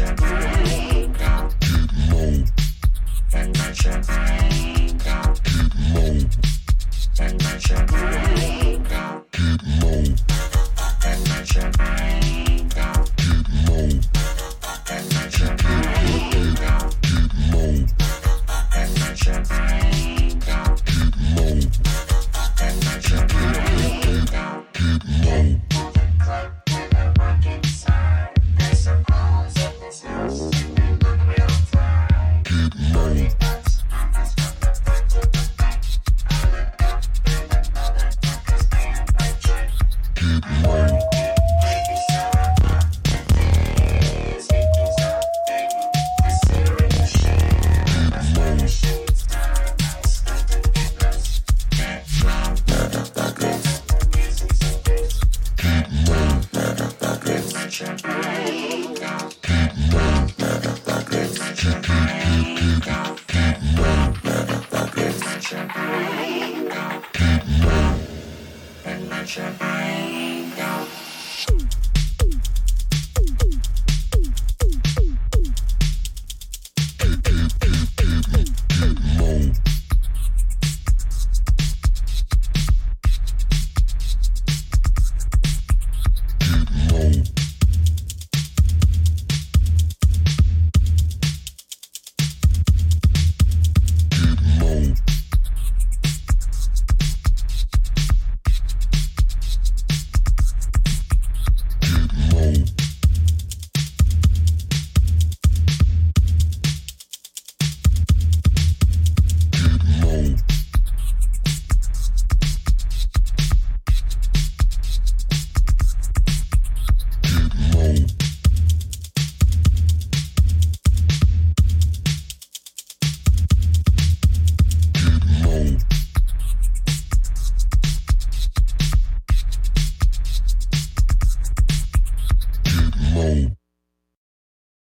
low.